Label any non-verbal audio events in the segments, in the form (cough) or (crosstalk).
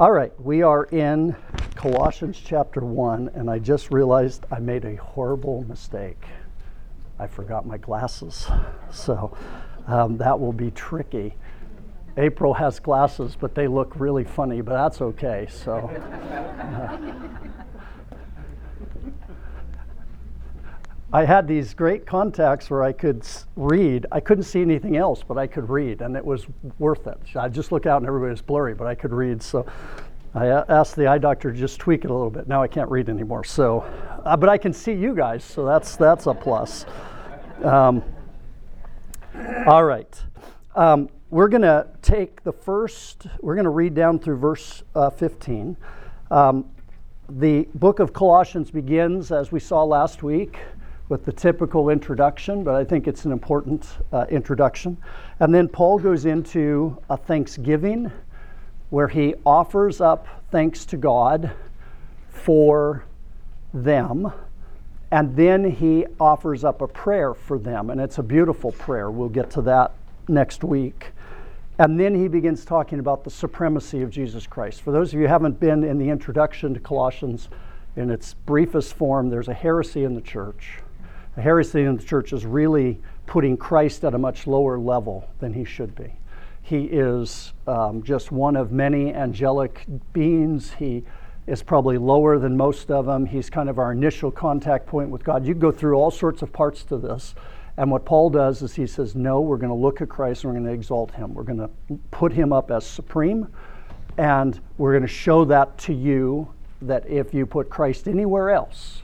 All right, we are in Colossians chapter 1, and I just realized I made a horrible mistake. I forgot my glasses. So um, that will be tricky. April has glasses, but they look really funny, but that's okay. So. Uh, I had these great contacts where I could read. I couldn't see anything else, but I could read, and it was worth it. I just look out and everybody was blurry, but I could read. So I asked the eye doctor to just tweak it a little bit. Now I can't read anymore. So, uh, but I can see you guys, so that's that's a plus. Um, all right, um, we're to take the first. We're to read down through verse uh, 15. Um, the book of Colossians begins, as we saw last week with the typical introduction, but I think it's an important uh, introduction. And then Paul goes into a thanksgiving where he offers up thanks to God for them. And then he offers up a prayer for them. And it's a beautiful prayer. We'll get to that next week. And then he begins talking about the supremacy of Jesus Christ. For those of you who haven't been in the introduction to Colossians in its briefest form, there's a heresy in the church heresy in the church is really putting Christ at a much lower level than he should be. He is um, just one of many angelic beings. He is probably lower than most of them. He's kind of our initial contact point with God. You go through all sorts of parts to this. And what Paul does is he says, No, we're going to look at Christ and we're going to exalt him. We're going to put him up as supreme. And we're going to show that to you that if you put Christ anywhere else,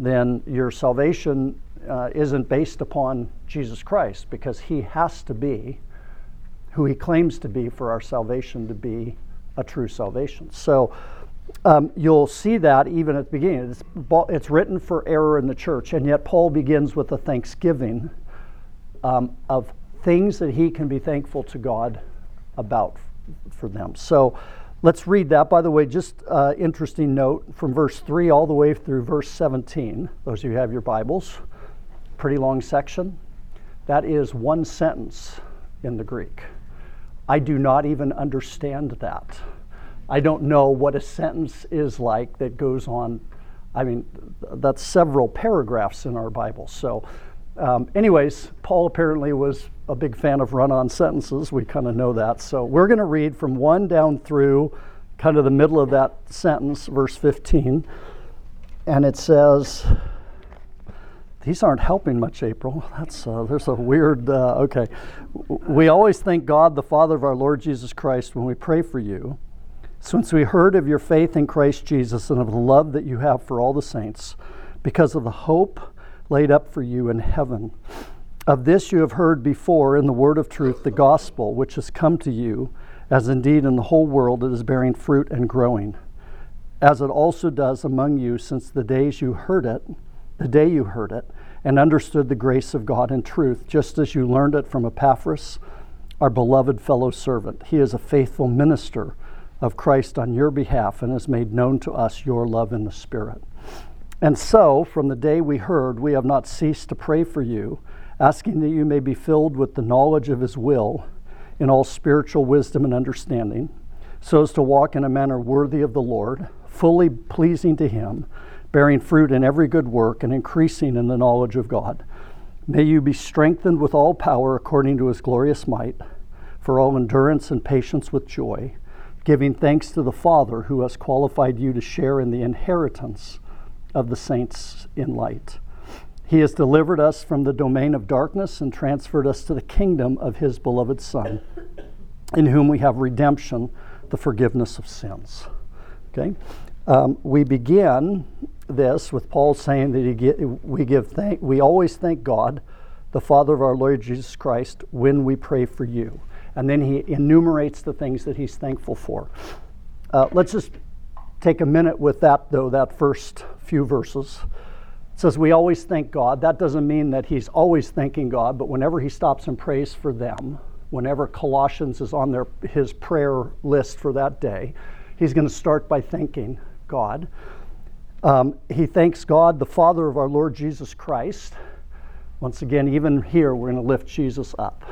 then your salvation uh, isn't based upon Jesus Christ because he has to be who he claims to be for our salvation to be a true salvation. So um, you'll see that even at the beginning. It's, it's, written for error in the church, and yet Paul begins with a thanksgiving um, of things that he can be thankful to God about for them. So Let's read that. By the way, just uh, interesting note from verse 3 all the way through verse 17. Those of you who have your Bibles, pretty long section. That is one sentence in the Greek. I do not even understand that. I don't know what a sentence is like that goes on. I mean, that's several paragraphs in our Bible. So, um, anyways, Paul apparently was a big fan of run on sentences. We kind of know that. So we're going to read from 1 down through kind of the middle of that sentence, verse 15. And it says, these aren't helping much, April. (laughs) That's uh, there's a weird. Uh, okay, we always thank God, the Father of our Lord Jesus Christ, when we pray for you, since we heard of your faith in Christ Jesus and of the love that you have for all the saints, because of the hope laid up for you in heaven. Of this you have heard before in the word of truth, the gospel, which has come to you, as indeed in the whole world it is bearing fruit and growing, as it also does among you since the days you heard it, the day you heard it, and understood the grace of God in truth, just as you learned it from Epaphras, our beloved fellow servant. He is a faithful minister of Christ on your behalf and has made known to us your love in the Spirit. And so, from the day we heard, we have not ceased to pray for you asking that you may be filled with the knowledge of his will in all spiritual wisdom and understanding, so as to walk in a manner worthy of the Lord, fully pleasing to him, bearing fruit in every good work and increasing in the knowledge of God. May you be strengthened with all power according to his glorious might, for all endurance and patience with joy, giving thanks to the Father who has qualified you to share in the inheritance of the saints in light. He has delivered us from the domain of darkness and transferred us to the kingdom of His beloved Son, in whom we have redemption, the forgiveness of sins. Okay? Um, we begin this with Paul saying that get, we give thank, we always thank God, the Father of our Lord Jesus Christ, when we pray for you. And then he enumerates the things that he's thankful for. Uh, let's just take a minute with that, though, that first few verses It says we always thank God. That doesn't mean that he's always thanking God, but whenever he stops and prays for them, whenever Colossians is on their, his prayer list for that day, he's going to start by thanking God. Um, he thanks God, the Father of our Lord Jesus Christ. Once again, even here, we're going to lift Jesus up.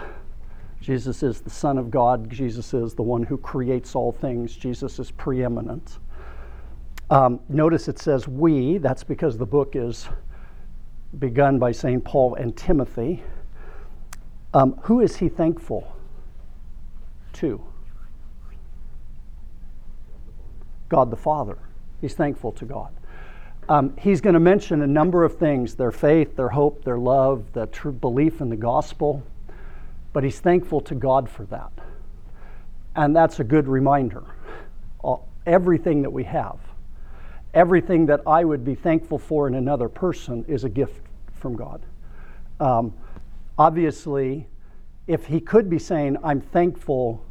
Jesus is the Son of God. Jesus is the one who creates all things. Jesus is preeminent. Um, notice it says we, that's because the book is begun by St. Paul and Timothy. Um, who is he thankful to? God the Father. He's thankful to God. Um, he's going to mention a number of things their faith, their hope, their love, the true belief in the gospel, but he's thankful to God for that. And that's a good reminder. All, everything that we have, everything that I would be thankful for in another person is a gift from God. Um, obviously, if he could be saying, I'm thankful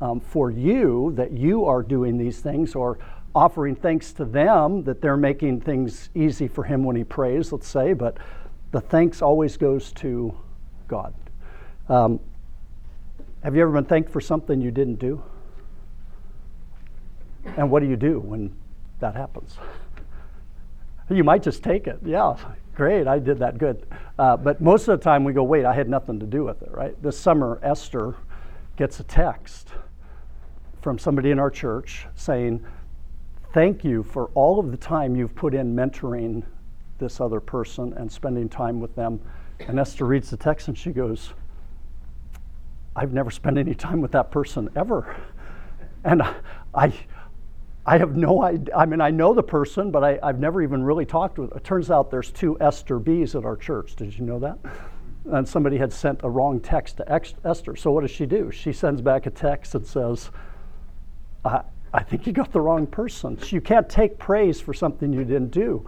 um, for you that you are doing these things, or offering thanks to them that they're making things easy for him when he prays, let's say, but the thanks always goes to God. Um, have you ever been thanked for something you didn't do? And what do you do when that happens? You might just take it. Yeah, great, I did that good. Uh, but most of the time we go, wait, I had nothing to do with it, right? This summer, Esther gets a text from somebody in our church saying, thank you for all of the time you've put in mentoring this other person and spending time with them. And Esther reads the text and she goes, I've never spent any time with that person ever. And I, I have no idea. I mean, I know the person, but I, have never even really talked with. It turns out there's two Esther B's at our church. Did you know that? And somebody had sent a wrong text to Esther. So what does she do? She sends back a text and says, I think you got the wrong person. You can't take praise for something you didn't do.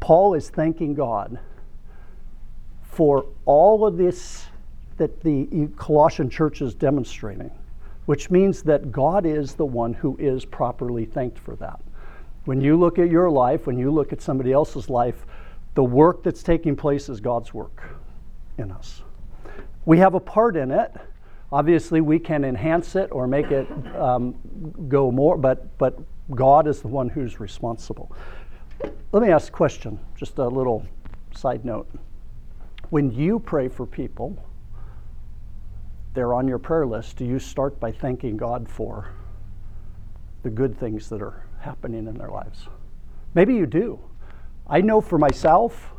Paul is thanking God for all of this that the Colossian church is demonstrating, which means that God is the one who is properly thanked for that. When you look at your life, when you look at somebody else's life, the work that's taking place is God's work in us. We have a part in it Obviously, we can enhance it or make it um, go more, but, but God is the one who's responsible. Let me ask a question, just a little side note. When you pray for people, they're on your prayer list, do you start by thanking God for the good things that are happening in their lives? Maybe you do. I know for myself,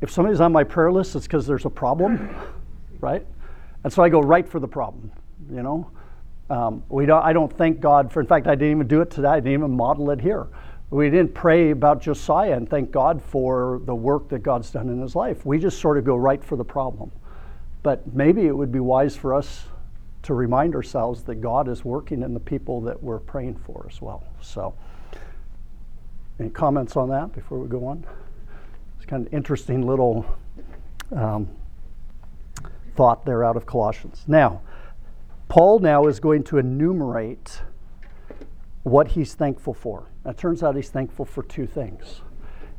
if somebody's on my prayer list, it's because there's a problem, (laughs) right? And so I go right for the problem, you know. Um, we don't, I don't thank God for, in fact, I didn't even do it today. I didn't even model it here. We didn't pray about Josiah and thank God for the work that God's done in his life. We just sort of go right for the problem. But maybe it would be wise for us to remind ourselves that God is working in the people that we're praying for as well. So, any comments on that before we go on? It's kind of interesting little um, thought there out of Colossians. Now, Paul now is going to enumerate what he's thankful for. It turns out he's thankful for two things.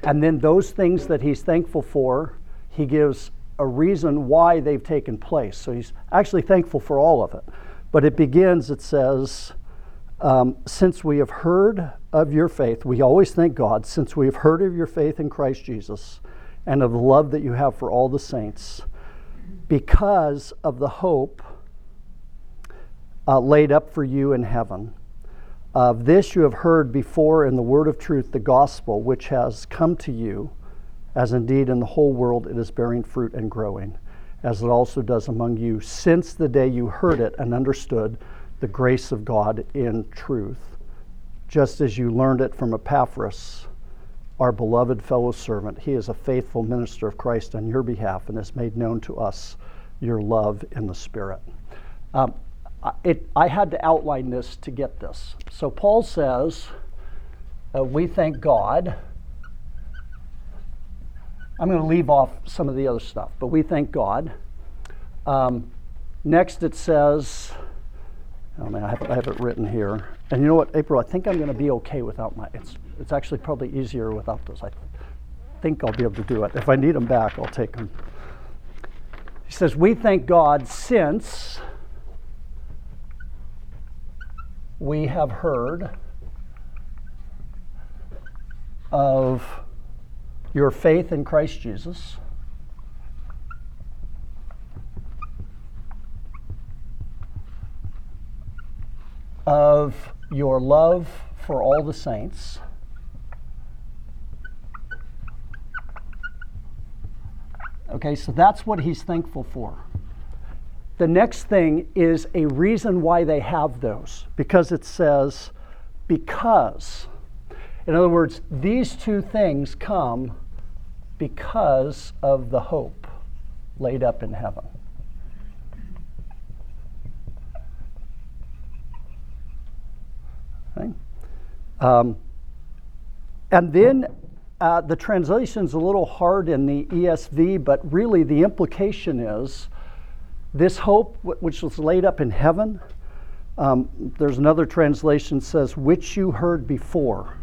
And then those things that he's thankful for, he gives a reason why they've taken place. So he's actually thankful for all of it. But it begins, it says, um, since we have heard of your faith, we always thank God, since we have heard of your faith in Christ Jesus and of the love that you have for all the saints because of the hope uh, laid up for you in heaven. Of this you have heard before in the word of truth, the gospel, which has come to you, as indeed in the whole world it is bearing fruit and growing, as it also does among you, since the day you heard it and understood the grace of God in truth, just as you learned it from Epaphras our beloved fellow servant. He is a faithful minister of Christ on your behalf and has made known to us your love in the Spirit. Um, it, I had to outline this to get this. So Paul says, uh, We thank God. I'm going to leave off some of the other stuff, but we thank God. Um, next, it says, oh man, I have, I have it written here. And you know what, April, I think I'm going to be okay without my, it's it's actually probably easier without those. I think I'll be able to do it. If I need them back, I'll take them. He says, We thank God since we have heard of your faith in Christ Jesus. Of your love for all the saints. Okay, so that's what he's thankful for. The next thing is a reason why they have those, because it says, because. In other words, these two things come because of the hope laid up in heaven. Okay? Um, and then uh, the translation's a little hard in the ESV, but really the implication is this hope, which was laid up in heaven. Um, there's another translation says, which you heard before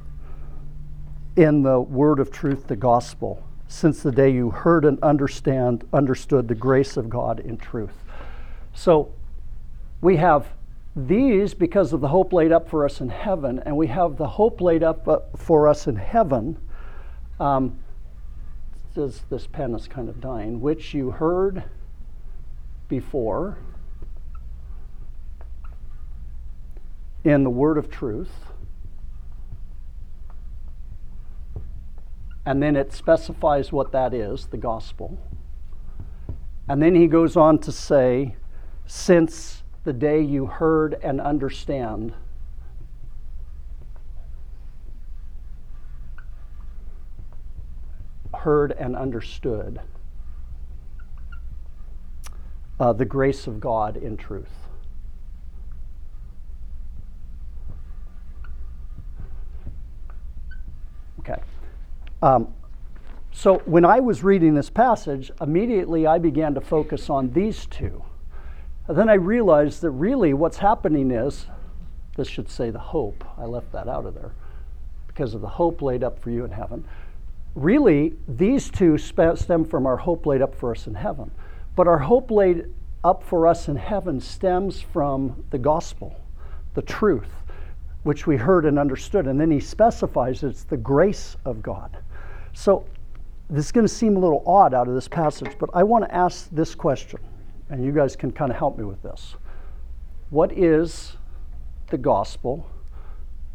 in the word of truth, the gospel, since the day you heard and understand, understood the grace of God in truth. So we have these because of the hope laid up for us in heaven, and we have the hope laid up uh, for us in heaven um, this, this pen is kind of dying, which you heard before in the word of truth. And then it specifies what that is, the gospel. And then he goes on to say, since the day you heard and understand heard and understood uh, the grace of God in truth. Okay. Um, so when I was reading this passage, immediately I began to focus on these two. And then I realized that really what's happening is this should say the hope. I left that out of there because of the hope laid up for you in heaven really, these two stem from our hope laid up for us in heaven. But our hope laid up for us in heaven stems from the gospel, the truth, which we heard and understood. And then he specifies it's the grace of God. So this is going to seem a little odd out of this passage, but I want to ask this question, and you guys can kind of help me with this. What is the gospel?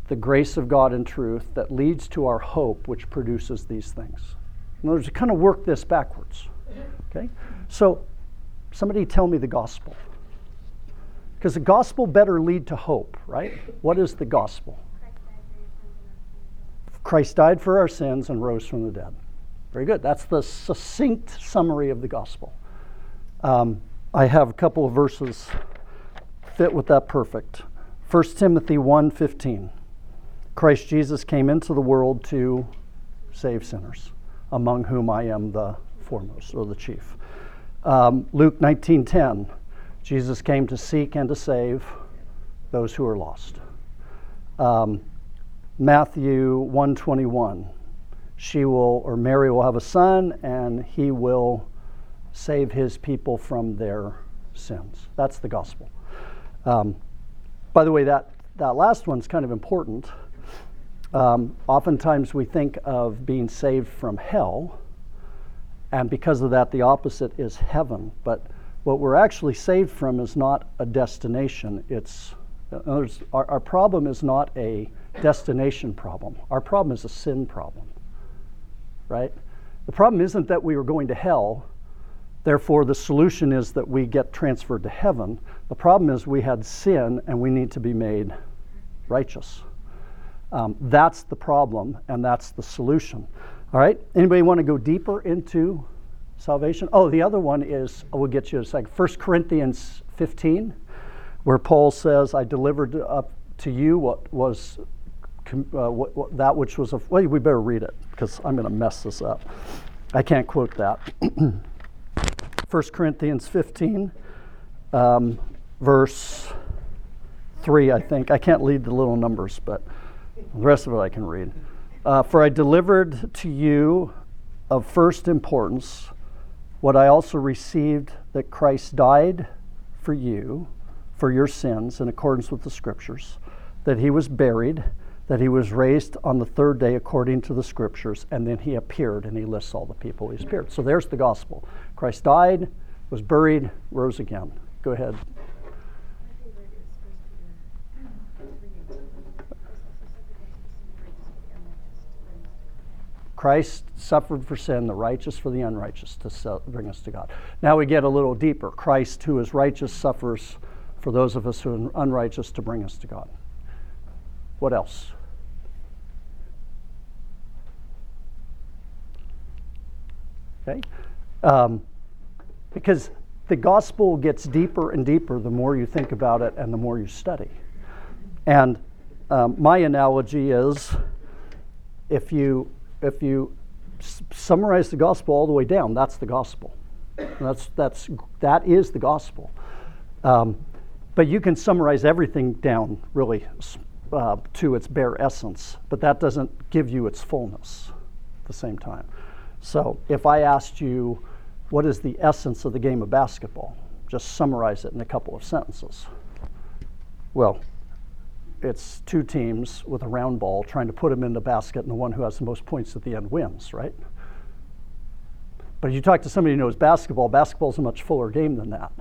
the grace of God and truth that leads to our hope, which produces these things. In other words, to kind of work this backwards. Okay? So, somebody tell me the gospel. Because the gospel better lead to hope, right? What is the gospel? Christ died for our sins and rose from the dead. Very good. That's the succinct summary of the gospel. Um, I have a couple of verses fit with that perfect. 1 Timothy 1:15. Christ Jesus came into the world to save sinners, among whom I am the foremost or the chief. Um, Luke 19:10, Jesus came to seek and to save those who are lost. Um, Matthew 121, she will or Mary will have a son and he will save his people from their sins. That's the gospel. Um, by the way, that, that last one's kind of important um, oftentimes we think of being saved from hell, and because of that, the opposite is heaven. But what we're actually saved from is not a destination. It's our, our problem is not a destination problem. Our problem is a sin problem, right? The problem isn't that we were going to hell, therefore, the solution is that we get transferred to heaven. The problem is we had sin and we need to be made righteous. Um, that's the problem, and that's the solution. All right. Anybody want to go deeper into salvation? Oh, the other one is we'll get you a second. 1 Corinthians 15, where Paul says, "I delivered up to you what was uh, what, what, that which was of." Well, we better read it because I'm going to mess this up. I can't quote that. (clears throat) 1 Corinthians 15, um, verse 3, I think. I can't read the little numbers, but the rest of it I can read. Uh, For I delivered to you of first importance what I also received that Christ died for you, for your sins, in accordance with the Scriptures, that he was buried, that he was raised on the third day according to the Scriptures, and then he appeared, and he lists all the people he appeared. So there's the gospel. Christ died, was buried, rose again. Go ahead. Christ suffered for sin, the righteous for the unrighteous, to bring us to God. Now we get a little deeper. Christ, who is righteous, suffers for those of us who are unrighteous to bring us to God. What else? Okay? Um, because the gospel gets deeper and deeper the more you think about it and the more you study. And um, my analogy is if you if you s- summarize the gospel all the way down, that's the gospel. that's that's that is the gospel. Um, but you can summarize everything down really uh, to its bare essence, but that doesn't give you its fullness at the same time. So if I asked you, what is the essence of the game of basketball? Just summarize it in a couple of sentences. Well, it's two teams with a round ball trying to put them in the basket, and the one who has the most points at the end wins, right? But if you talk to somebody who knows basketball, basketball is a much fuller game than that.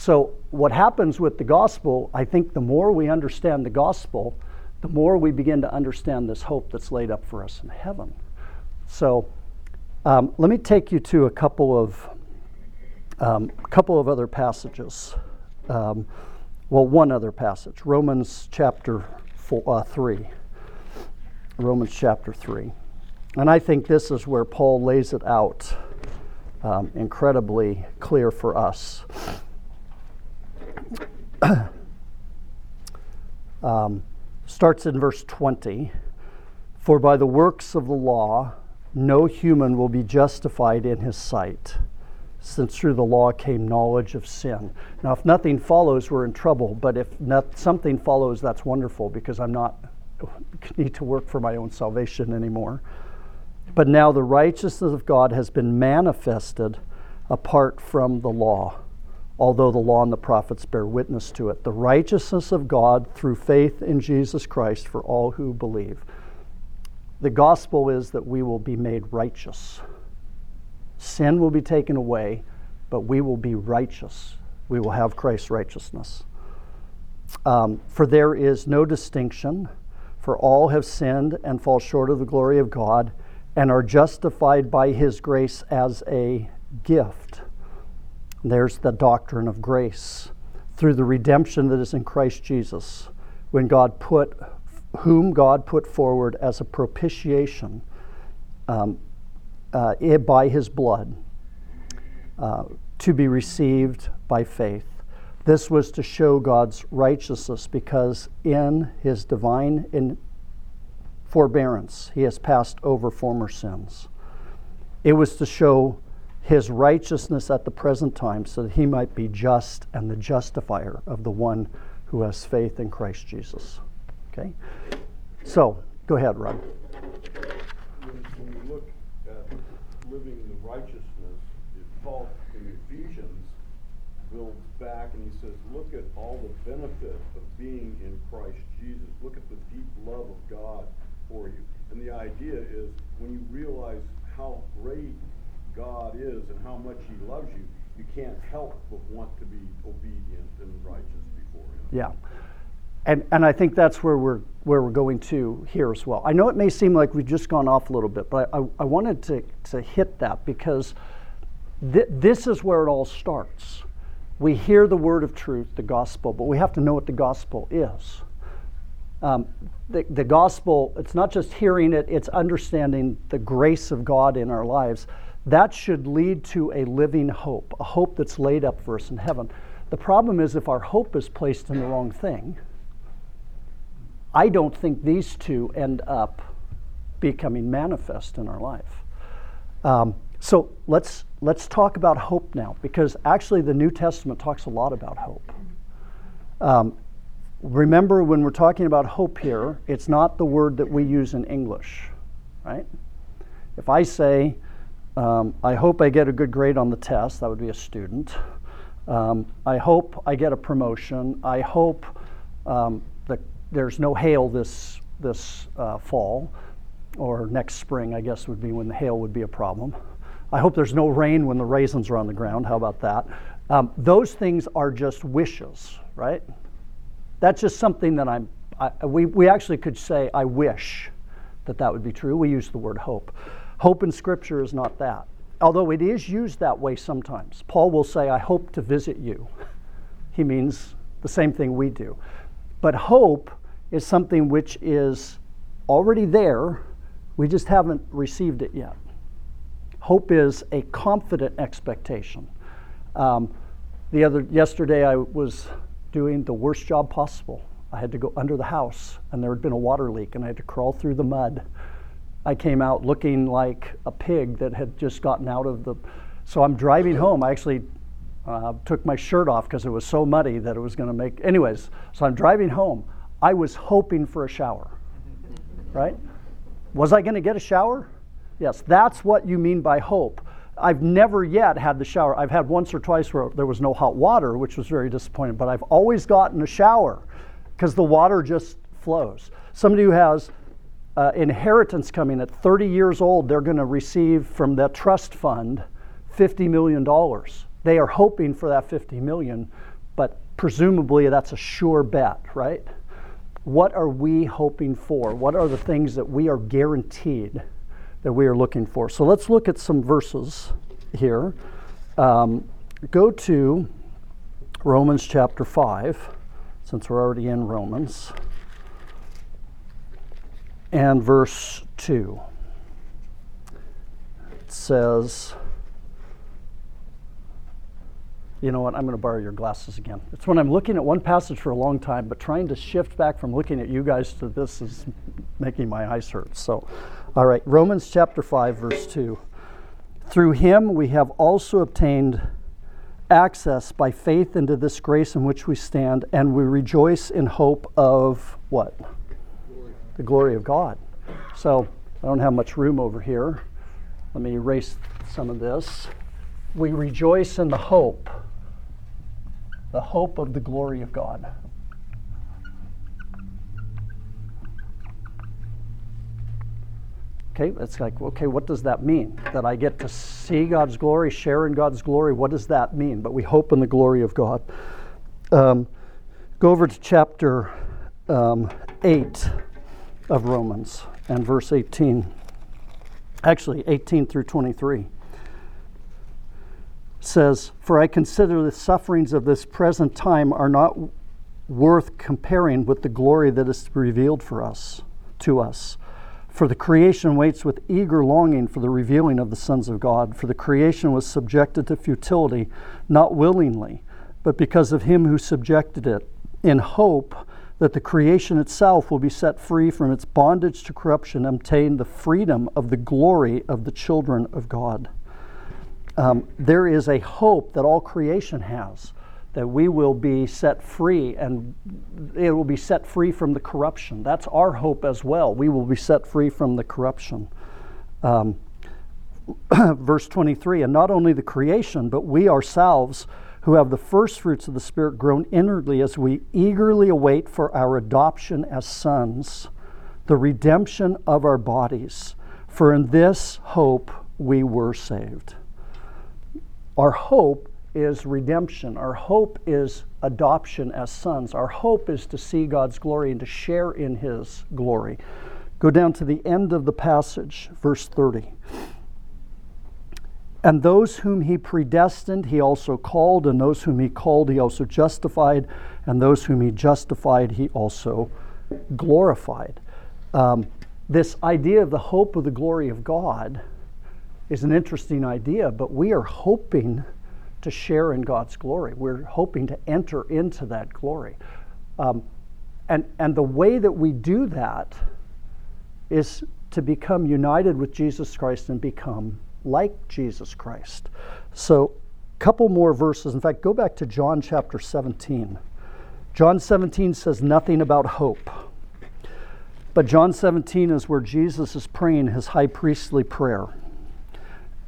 So, what happens with the gospel, I think the more we understand the gospel, the more we begin to understand this hope that's laid up for us in heaven. So, um, let me take you to a couple of um, couple of other passages. Um, well, one other passage, Romans chapter four, uh, three. Romans chapter three, and I think this is where Paul lays it out um, incredibly clear for us. (coughs) um, starts in verse 20 For by the works of the law, no human will be justified in his sight, since through the law came knowledge of sin. Now, if nothing follows, we're in trouble, but if not, something follows, that's wonderful because I'm not (laughs) need to work for my own salvation anymore. But now the righteousness of God has been manifested apart from the law although the law and the prophets bear witness to it. The righteousness of God through faith in Jesus Christ for all who believe. The gospel is that we will be made righteous. Sin will be taken away, but we will be righteous. We will have Christ's righteousness. Um, for there is no distinction, for all have sinned and fall short of the glory of God and are justified by his grace as a gift there's the doctrine of grace through the redemption that is in Christ Jesus, when God put, whom God put forward as a propitiation um, uh, by his blood uh, to be received by faith. This was to show God's righteousness because in his divine in forbearance he has passed over former sins. It was to show his righteousness at the present time so that he might be just and the justifier of the one who has faith in Christ Jesus. Okay? So, go ahead, Rob. When, when you look at living in the righteousness, Paul in Ephesians builds back and he says, Look at all the benefit of being in Christ Jesus. Look at the deep love of God for you. And the idea is when you realize how great God is and how much He loves you, you can't help but want to be obedient and righteous before Him. Yeah. And, and I think that's where we're, where we're going to here as well. I know it may seem like we've just gone off a little bit, but I, I wanted to, to hit that because th- this is where it all starts. We hear the word of truth, the gospel, but we have to know what the gospel is. Um, the, the gospel, it's not just hearing it, it's understanding the grace of God in our lives that should lead to a living hope, a hope that's laid up for us in heaven. The problem is if our hope is placed in the wrong thing, I don't think these two end up becoming manifest in our life. Um, so let's let's talk about hope now, because actually the New Testament talks a lot about hope. Um, remember, when we're talking about hope here, it's not the word that we use in English, right? If I say, um, I hope I get a good grade on the test. That would be a student. Um, I hope I get a promotion. I hope um, that there's no hail this this uh, fall, or next spring. I guess would be when the hail would be a problem. I hope there's no rain when the raisins are on the ground. How about that? Um, those things are just wishes, right? That's just something that I'm I, we, we actually could say, I wish that that would be true. We use the word hope. Hope in Scripture is not that, although it is used that way sometimes. Paul will say, I hope to visit you. (laughs) He means the same thing we do. But hope is something which is already there, we just haven't received it yet. Hope is a confident expectation. Um, the other yesterday, I was doing the worst job possible. I had to go under the house, and there had been a water leak, and I had to crawl through the mud. I came out looking like a pig that had just gotten out of the. So I'm driving home. I actually uh, took my shirt off because it was so muddy that it was going to make. Anyways, so I'm driving home. I was hoping for a shower, right? Was I going to get a shower? Yes, that's what you mean by hope. I've never yet had the shower. I've had once or twice where there was no hot water, which was very disappointing, but I've always gotten a shower because the water just flows. Somebody who has uh, inheritance coming at 30 years old, they're going to receive from the trust fund $50 million. They are hoping for that 50 million, but presumably that's a sure bet, right? What are we hoping for? What are the things that we are guaranteed that we are looking for? So let's look at some verses here. Um, go to Romans chapter 5, since we're already in Romans, and verse 2. It says, you know what, I'm going to borrow your glasses again. It's when I'm looking at one passage for a long time, but trying to shift back from looking at you guys to this is making my eyes hurt. So, all right, Romans chapter 5, verse 2. Through him we have also obtained access by faith into this grace in which we stand, and we rejoice in hope of what? The glory of God. So, I don't have much room over here. Let me erase some of this. We rejoice in the hope the hope of the glory of God. Okay, it's like, okay, what does that mean? That I get to see God's glory, share in God's glory? What does that mean? But we hope in the glory of God. Um, go over to chapter um, 8 of Romans and verse 18. Actually, 18 through 23 says, For I consider the sufferings of this present time are not worth comparing with the glory that is revealed for us, to us. For the creation waits with eager longing for the revealing of the sons of God. For the creation was subjected to futility, not willingly, but because of him who subjected it, in hope that the creation itself will be set free from its bondage to corruption and obtain the freedom of the glory of the children of God um, there is a hope that all creation has that we will be set free and it will be set free from the corruption. That's our hope as well. We will be set free from the corruption. Um, (clears throat) verse 23 And not only the creation, but we ourselves who have the first fruits of the Spirit groan inwardly as we eagerly await for our adoption as sons, the redemption of our bodies. For in this hope we were saved. Our hope is redemption. Our hope is adoption as sons. Our hope is to see God's glory and to share in His glory. Go down to the end of the passage, verse 30. And those whom he predestined, he also called, and those whom he called, he also justified, and those whom he justified, he also glorified. Um, this idea of the hope of the glory of God is an interesting idea, but we are hoping to share in God's glory. We're hoping to enter into that glory. Um, and, and the way that we do that is to become united with Jesus Christ and become like Jesus Christ. So, a couple more verses. In fact, go back to John chapter 17. John 17 says nothing about hope. But John 17 is where Jesus is praying his high priestly prayer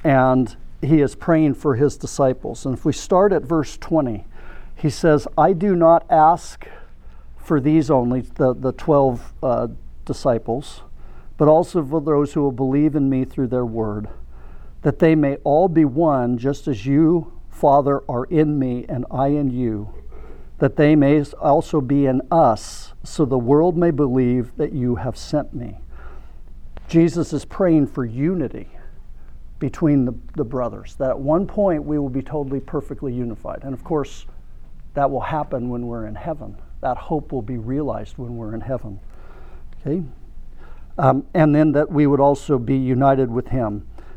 and he is praying for his disciples. And if we start at verse 20, he says, I do not ask for these only, the, the 12 uh, disciples, but also for those who will believe in me through their word, that they may all be one, just as you, Father, are in me and I in you, that they may also be in us, so the world may believe that you have sent me. Jesus is praying for unity between the, the brothers, that at one point we will be totally perfectly unified. And of course, that will happen when we're in heaven. That hope will be realized when we're in heaven. Okay? Um, and then that we would also be united with Him.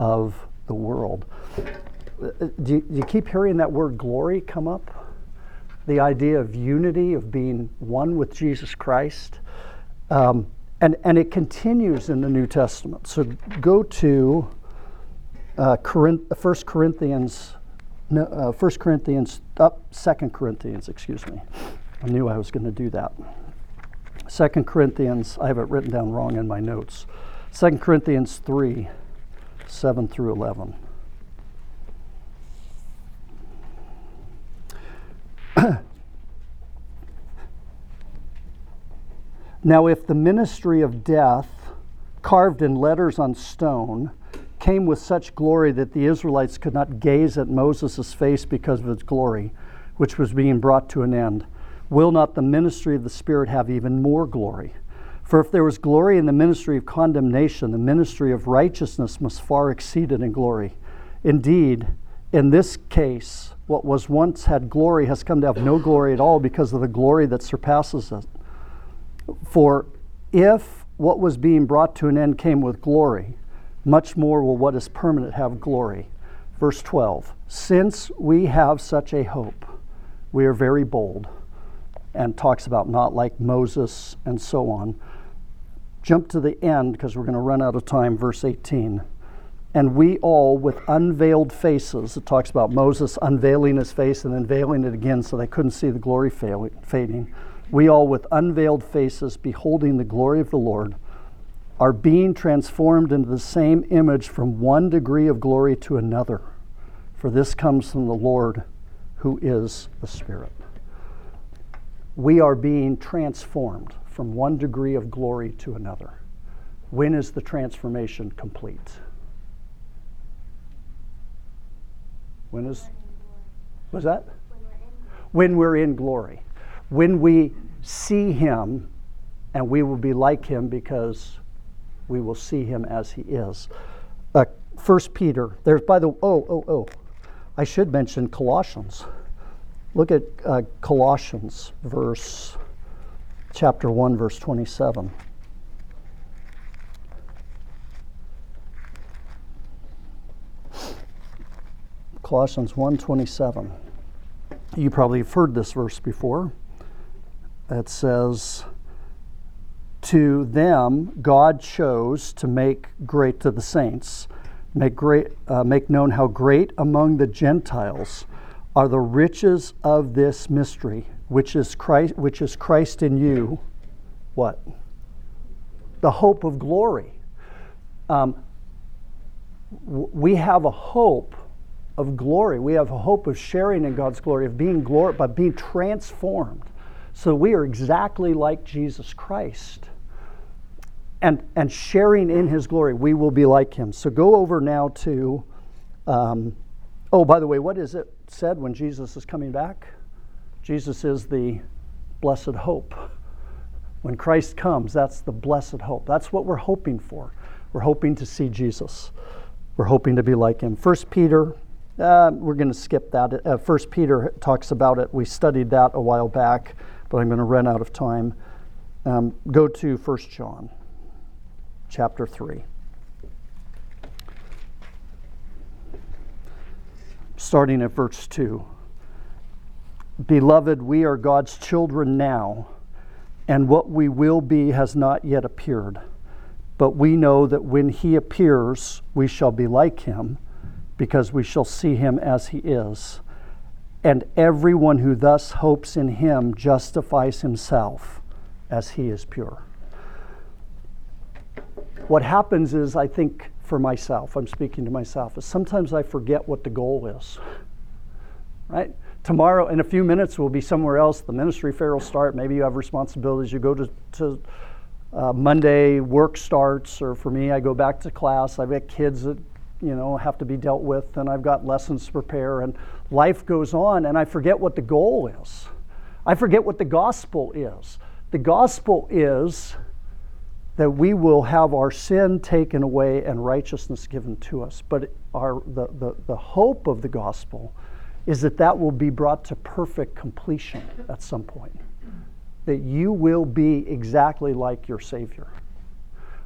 of the world. Do you, do you, keep hearing that word glory come up? The idea of unity, of being one with Jesus Christ. Um, and, and it continues in the New Testament. So go to uh, Corinth, 1 Corinthians, no, uh, 1 Corinthians, up uh, 2 Corinthians, excuse me. I knew I was going to do that. 2 Corinthians, I have it written down wrong in my notes. 2 Corinthians 3 7 through 11. now, if the ministry of death, carved in letters on stone, came with such glory that the Israelites could not gaze at Moses' face because of its glory, which was being brought to an end will not the ministry of the Spirit have even more glory? For if there was glory in the ministry of condemnation, the ministry of righteousness must far exceed it in glory. Indeed, in this case, what was once had glory has come to have no glory at all because of the glory that surpasses it. For if what was being brought to an end came with glory, much more will what is permanent have glory. Verse 12 Since we have such a hope, we are very bold and talks about not like Moses and so on. Jump to the end because we're going to run out of time, verse 18. And we all, with unveiled faces, it talks about Moses unveiling his face and then veiling it again so they couldn't see the glory fading. We all, with unveiled faces, beholding the glory of the Lord, are being transformed into the same image from one degree of glory to another. For this comes from the Lord who is the Spirit we are being transformed from one degree of glory to another. When is the transformation complete? When is was that? When we're in glory. When we see him and we will be like him because we will see him as he is. Uh, First Peter, there's by the oh oh oh, I should mention Colossians. Look at uh, Colossians, verse chapter 1, verse 27. Colossians 1:27. You probably have heard this verse before. It says, "To them God chose to make great to the saints, make great, uh, make known how great among the Gentiles." are the riches of this mystery, which is Christ, which is Christ in you. What? The hope of glory. Um, we have a hope of glory. We have a hope of sharing in God's glory, of being glory, but being transformed. So we are exactly like Jesus Christ. And, and sharing in his glory, we will be like him. So go over now to, um, oh, by the way, what is it? said when Jesus is coming back? Jesus is the blessed hope. When Christ comes, that's the blessed hope. That's what we're hoping for. We're hoping to see Jesus. We're hoping to be like him. First Peter, uh, we're going to skip that. Uh, First Peter talks about it. We studied that a while back, but I'm going to run out of time. Um, go to First John, chapter three. starting at verse 2. Beloved, we are God's children now, and what we will be has not yet appeared. But we know that when he appears, we shall be like him, because we shall see him as he is. And everyone who thus hopes in him justifies himself as he is pure. What happens is, I think, for myself, I'm speaking to myself, is sometimes I forget what the goal is. (laughs) Right? Tomorrow, in a few minutes, we'll be somewhere else. The ministry fair will start. Maybe you have responsibilities. You go to, to uh, Monday, work starts, or for me, I go back to class. I've got kids that you know have to be dealt with, and I've got lessons to prepare, and life goes on, and I forget what the goal is. I forget what the gospel is. The gospel is that we will have our sin taken away and righteousness given to us. But our, the, the, the hope of the gospel is that that will be brought to perfect completion at some point. That you will be exactly like your Savior.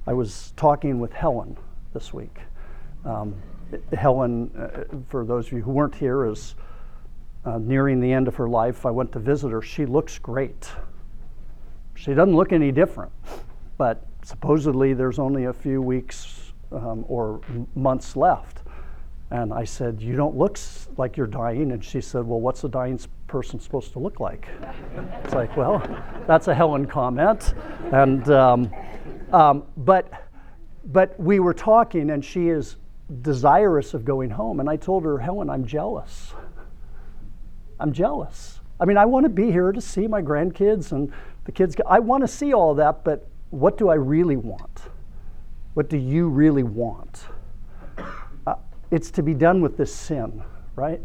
I was talking with Helen this week. Um, Helen, uh, for those of you who weren't here, is uh, nearing the end of her life. I went to visit her. She looks great. She doesn't look any different, but supposedly there's only a few weeks um, or months left. And I said, You don't look like you're dying. And she said, Well, what's a dying person supposed to look like? it's like, Well, that's a Helen comment. And, um, um, but, but we were talking, and she is desirous of going home. And I told her, Helen, I'm jealous. I'm jealous. I mean, I want to be here to see my grandkids and the kids. I want to see all that, but what do I really want? What do you really want? It's to be done with this sin, right?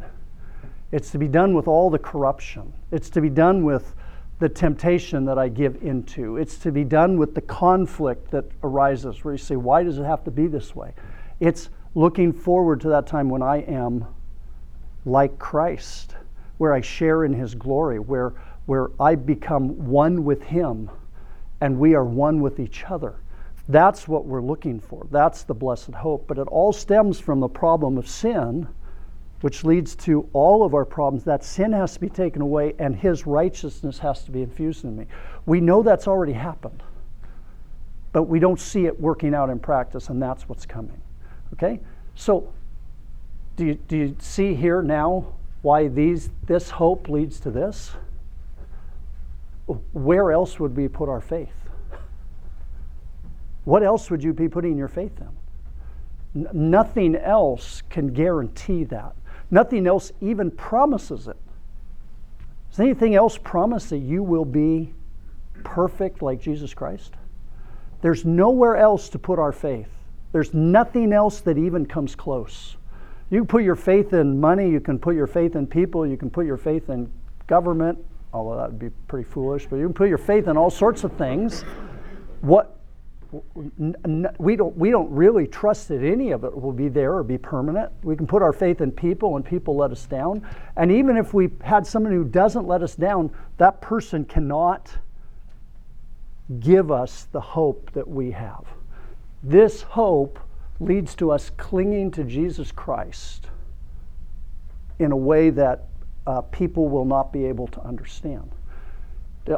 It's to be done with all the corruption. It's to be done with the temptation that I give into. It's to be done with the conflict that arises where you say, why does it have to be this way? It's looking forward to that time when I am like Christ, where I share in his glory, where, where I become one with him and we are one with each other. That's what we're looking for. That's the blessed hope. But it all stems from the problem of sin, which leads to all of our problems. That sin has to be taken away and his righteousness has to be infused in me. We know that's already happened, but we don't see it working out in practice, and that's what's coming. Okay? So, do you, do you see here now why these, this hope leads to this? where else would we put our faith? What else would you be putting your faith in? N- nothing else can guarantee that. Nothing else even promises it. Does anything else promise that you will be perfect like Jesus Christ? There's nowhere else to put our faith. There's nothing else that even comes close. You can put your faith in money, you can put your faith in people, you can put your faith in government, although that would be pretty foolish, but you can put your faith in all sorts of things. What we don't we don't really trust that any of it will be there or be permanent. We can put our faith in people and people let us down. And even if we had someone who doesn't let us down, that person cannot give us the hope that we have. This hope leads to us clinging to Jesus Christ in a way that uh, people will not be able to understand.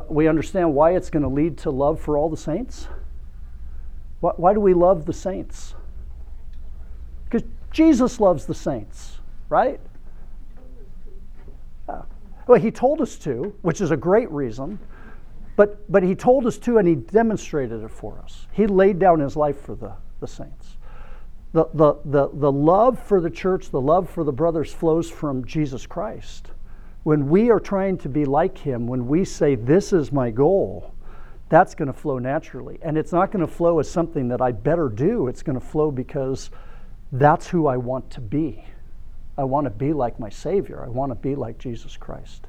We understand why it's going to lead to love for all the saints. Why, why do we love the saints? Because Jesus loves the saints, right? Uh, well, he told us to, which is a great reason, but, but he told us to and he demonstrated it for us. He laid down his life for the, the saints. The, the, the, the love for the church, the love for the brothers flows from Jesus Christ when we are trying to be like Him, when we say, This is my goal, that's going to flow naturally. And it's not going to flow as something that I better do. It's going to flow because that's who I want to be. I want to be like my Savior. I want to be like Jesus Christ.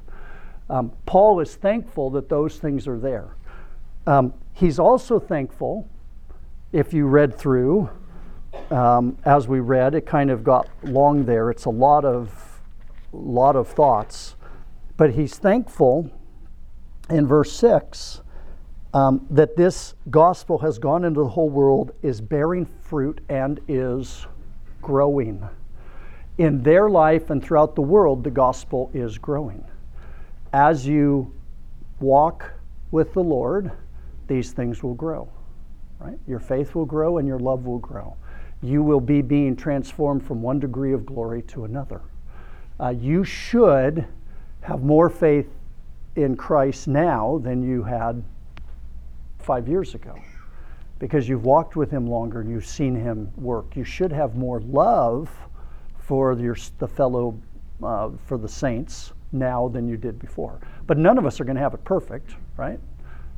Um, Paul is thankful that those things are there. Um, he's also thankful, if you read through, um, as we read, it kind of got long there. It's a lot of, lot of thoughts. But he's thankful in verse 6 um, that this gospel has gone into the whole world, is bearing fruit, and is growing. In their life and throughout the world, the gospel is growing. As you walk with the Lord, these things will grow. Right? Your faith will grow and your love will grow. You will be being transformed from one degree of glory to another. Uh, you should have more faith in Christ now than you had five years ago because you've walked with him longer and you've seen him work. You should have more love for your, the fellow, uh, for the saints now than you did before. But none of us are going to have it perfect, right?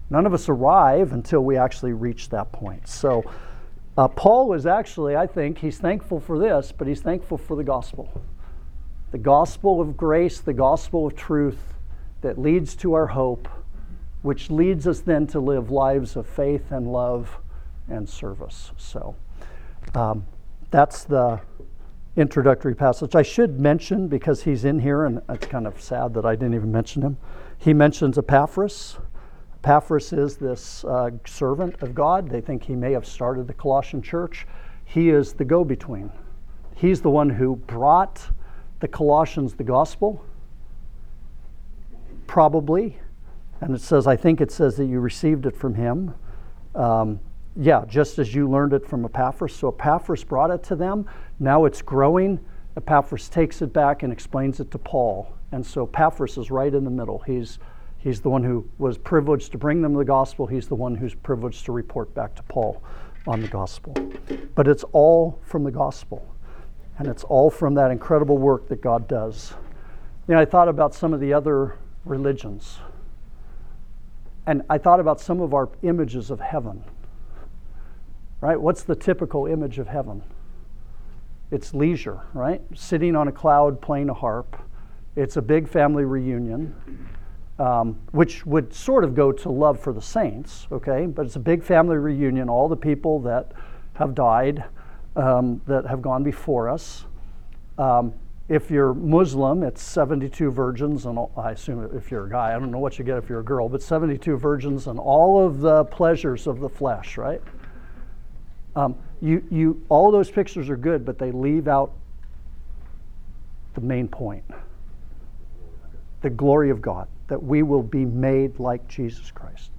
None of us arrive until we actually reach that point. So, uh, Paul was actually, I think, he's thankful for this, but he's thankful for the gospel. The gospel of grace, the gospel of truth that leads to our hope, which leads us then to live lives of faith and love and service. So, um, that's the introductory passage. I should mention, because he's in here, and it's kind of sad that I didn't even mention him, he mentions Epaphras. Epaphras is this uh, servant of God. They think he may have started the Colossian church. He is the go between. He's the one who brought the Colossians the gospel, probably. And it says, I think it says that you received it from him. Um, yeah, just as you learned it from Epaphras. So Epaphras brought it to them. Now it's growing. Epaphras takes it back and explains it to Paul. And so Epaphras is right in the middle. He's He's the one who was privileged to bring them the gospel. He's the one who's privileged to report back to Paul on the gospel. But it's all from the gospel. And it's all from that incredible work that God does. You know, I thought about some of the other religions. And I thought about some of our images of heaven. Right? What's the typical image of heaven? It's leisure, right? Sitting on a cloud playing a harp. It's a big family reunion um, which would sort of go to love for the saints, okay? But it's a big family reunion, all the people that have died, um, that have gone before us. Um, if you're Muslim, it's 72 virgins, and I assume if you're a guy, I don't know what you get if you're a girl, but 72 virgins and all of the pleasures of the flesh, right? Um, you, you, all those pictures are good, but they leave out the main point the glory of God that we will be made like Jesus Christ.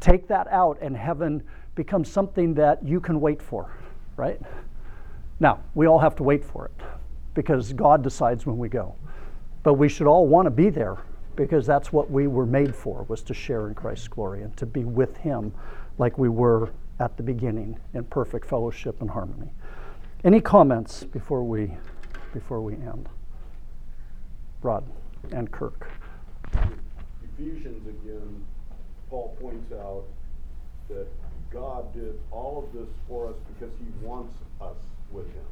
Take that out, and heaven becomes something that you can wait for, right? Now, we all have to wait for it because God decides when we go. But we should all want to be there because that's what we were made for was to share in Christ's glory and to be with him like we were at the beginning in perfect fellowship and harmony. Any comments before we before we end? Rod and Kirk. Ephesians again, Paul points out that God did all of this for us because he wants us with him.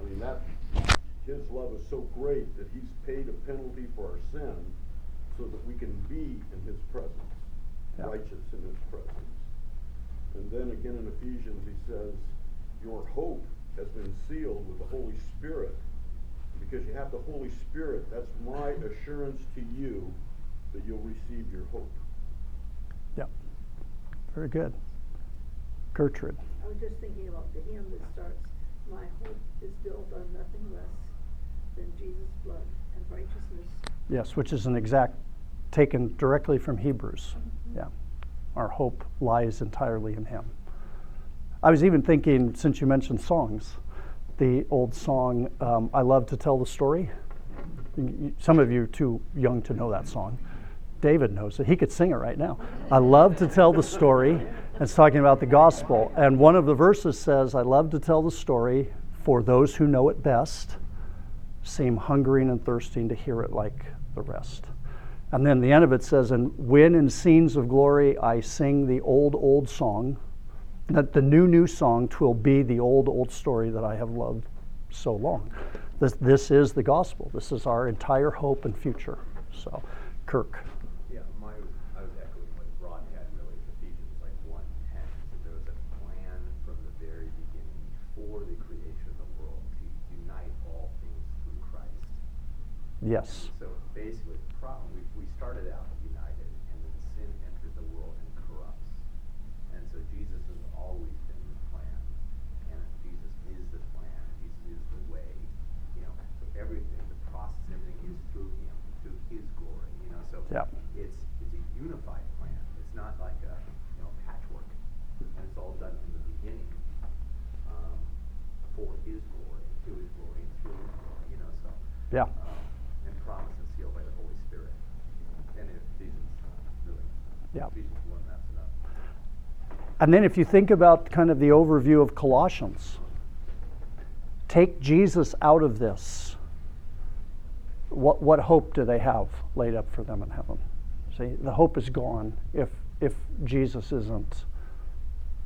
I mean, that his love is so great that he's paid a penalty for our sin so that we can be in his presence, yeah. righteous in his presence. And then again in Ephesians, he says, Your hope has been sealed with the Holy Spirit. Because you have the Holy Spirit, that's my assurance to you that you'll receive your hope. Yep. Very good. Gertrude. I was just thinking about the hymn that starts, My hope is built on nothing less Jesus' blood and righteousness. Yes, which is an exact taken directly from Hebrews. Mm-hmm. Yeah. Our hope lies entirely in Him. I was even thinking, since you mentioned songs, the old song, um, I Love to Tell the Story. Some of you are too young to know that song. David knows it. He could sing it right now. I love to tell the story. It's talking about the gospel. And one of the verses says, I love to tell the story for those who know it best, seem hungering and thirsting to hear it like the rest. And then the end of it says, And when in scenes of glory I sing the old, old song, that the new, new song twill be the old, old story that I have loved so long. This, this is the gospel. This is our entire hope and future. So, Kirk. Yes. So basically, the problem, we, we started out united, and then sin entered the world and corrupts. And so Jesus has always been the plan, and Jesus is the plan, Jesus is the way, you know, so everything, the process, everything is through him, through his glory, you know, so yeah. it's, it's a unified plan. It's not like a, you know, patchwork, and it's all done from the beginning um, for his glory, to his glory, through his glory, you know, so. Yeah. Yeah. Ephesians one, that's enough. And then if you think about kind of the overview of Colossians, take Jesus out of this. What, what hope do they have laid up for them in heaven? See, the hope is gone if, if Jesus isn't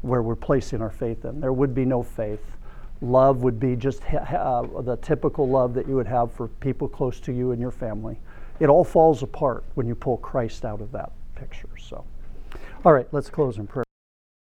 where we're placing our faith in. There would be no faith. Love would be just uh, the typical love that you would have for people close to you and your family. It all falls apart when you pull Christ out of that picture. So, all right, let's close in prayer.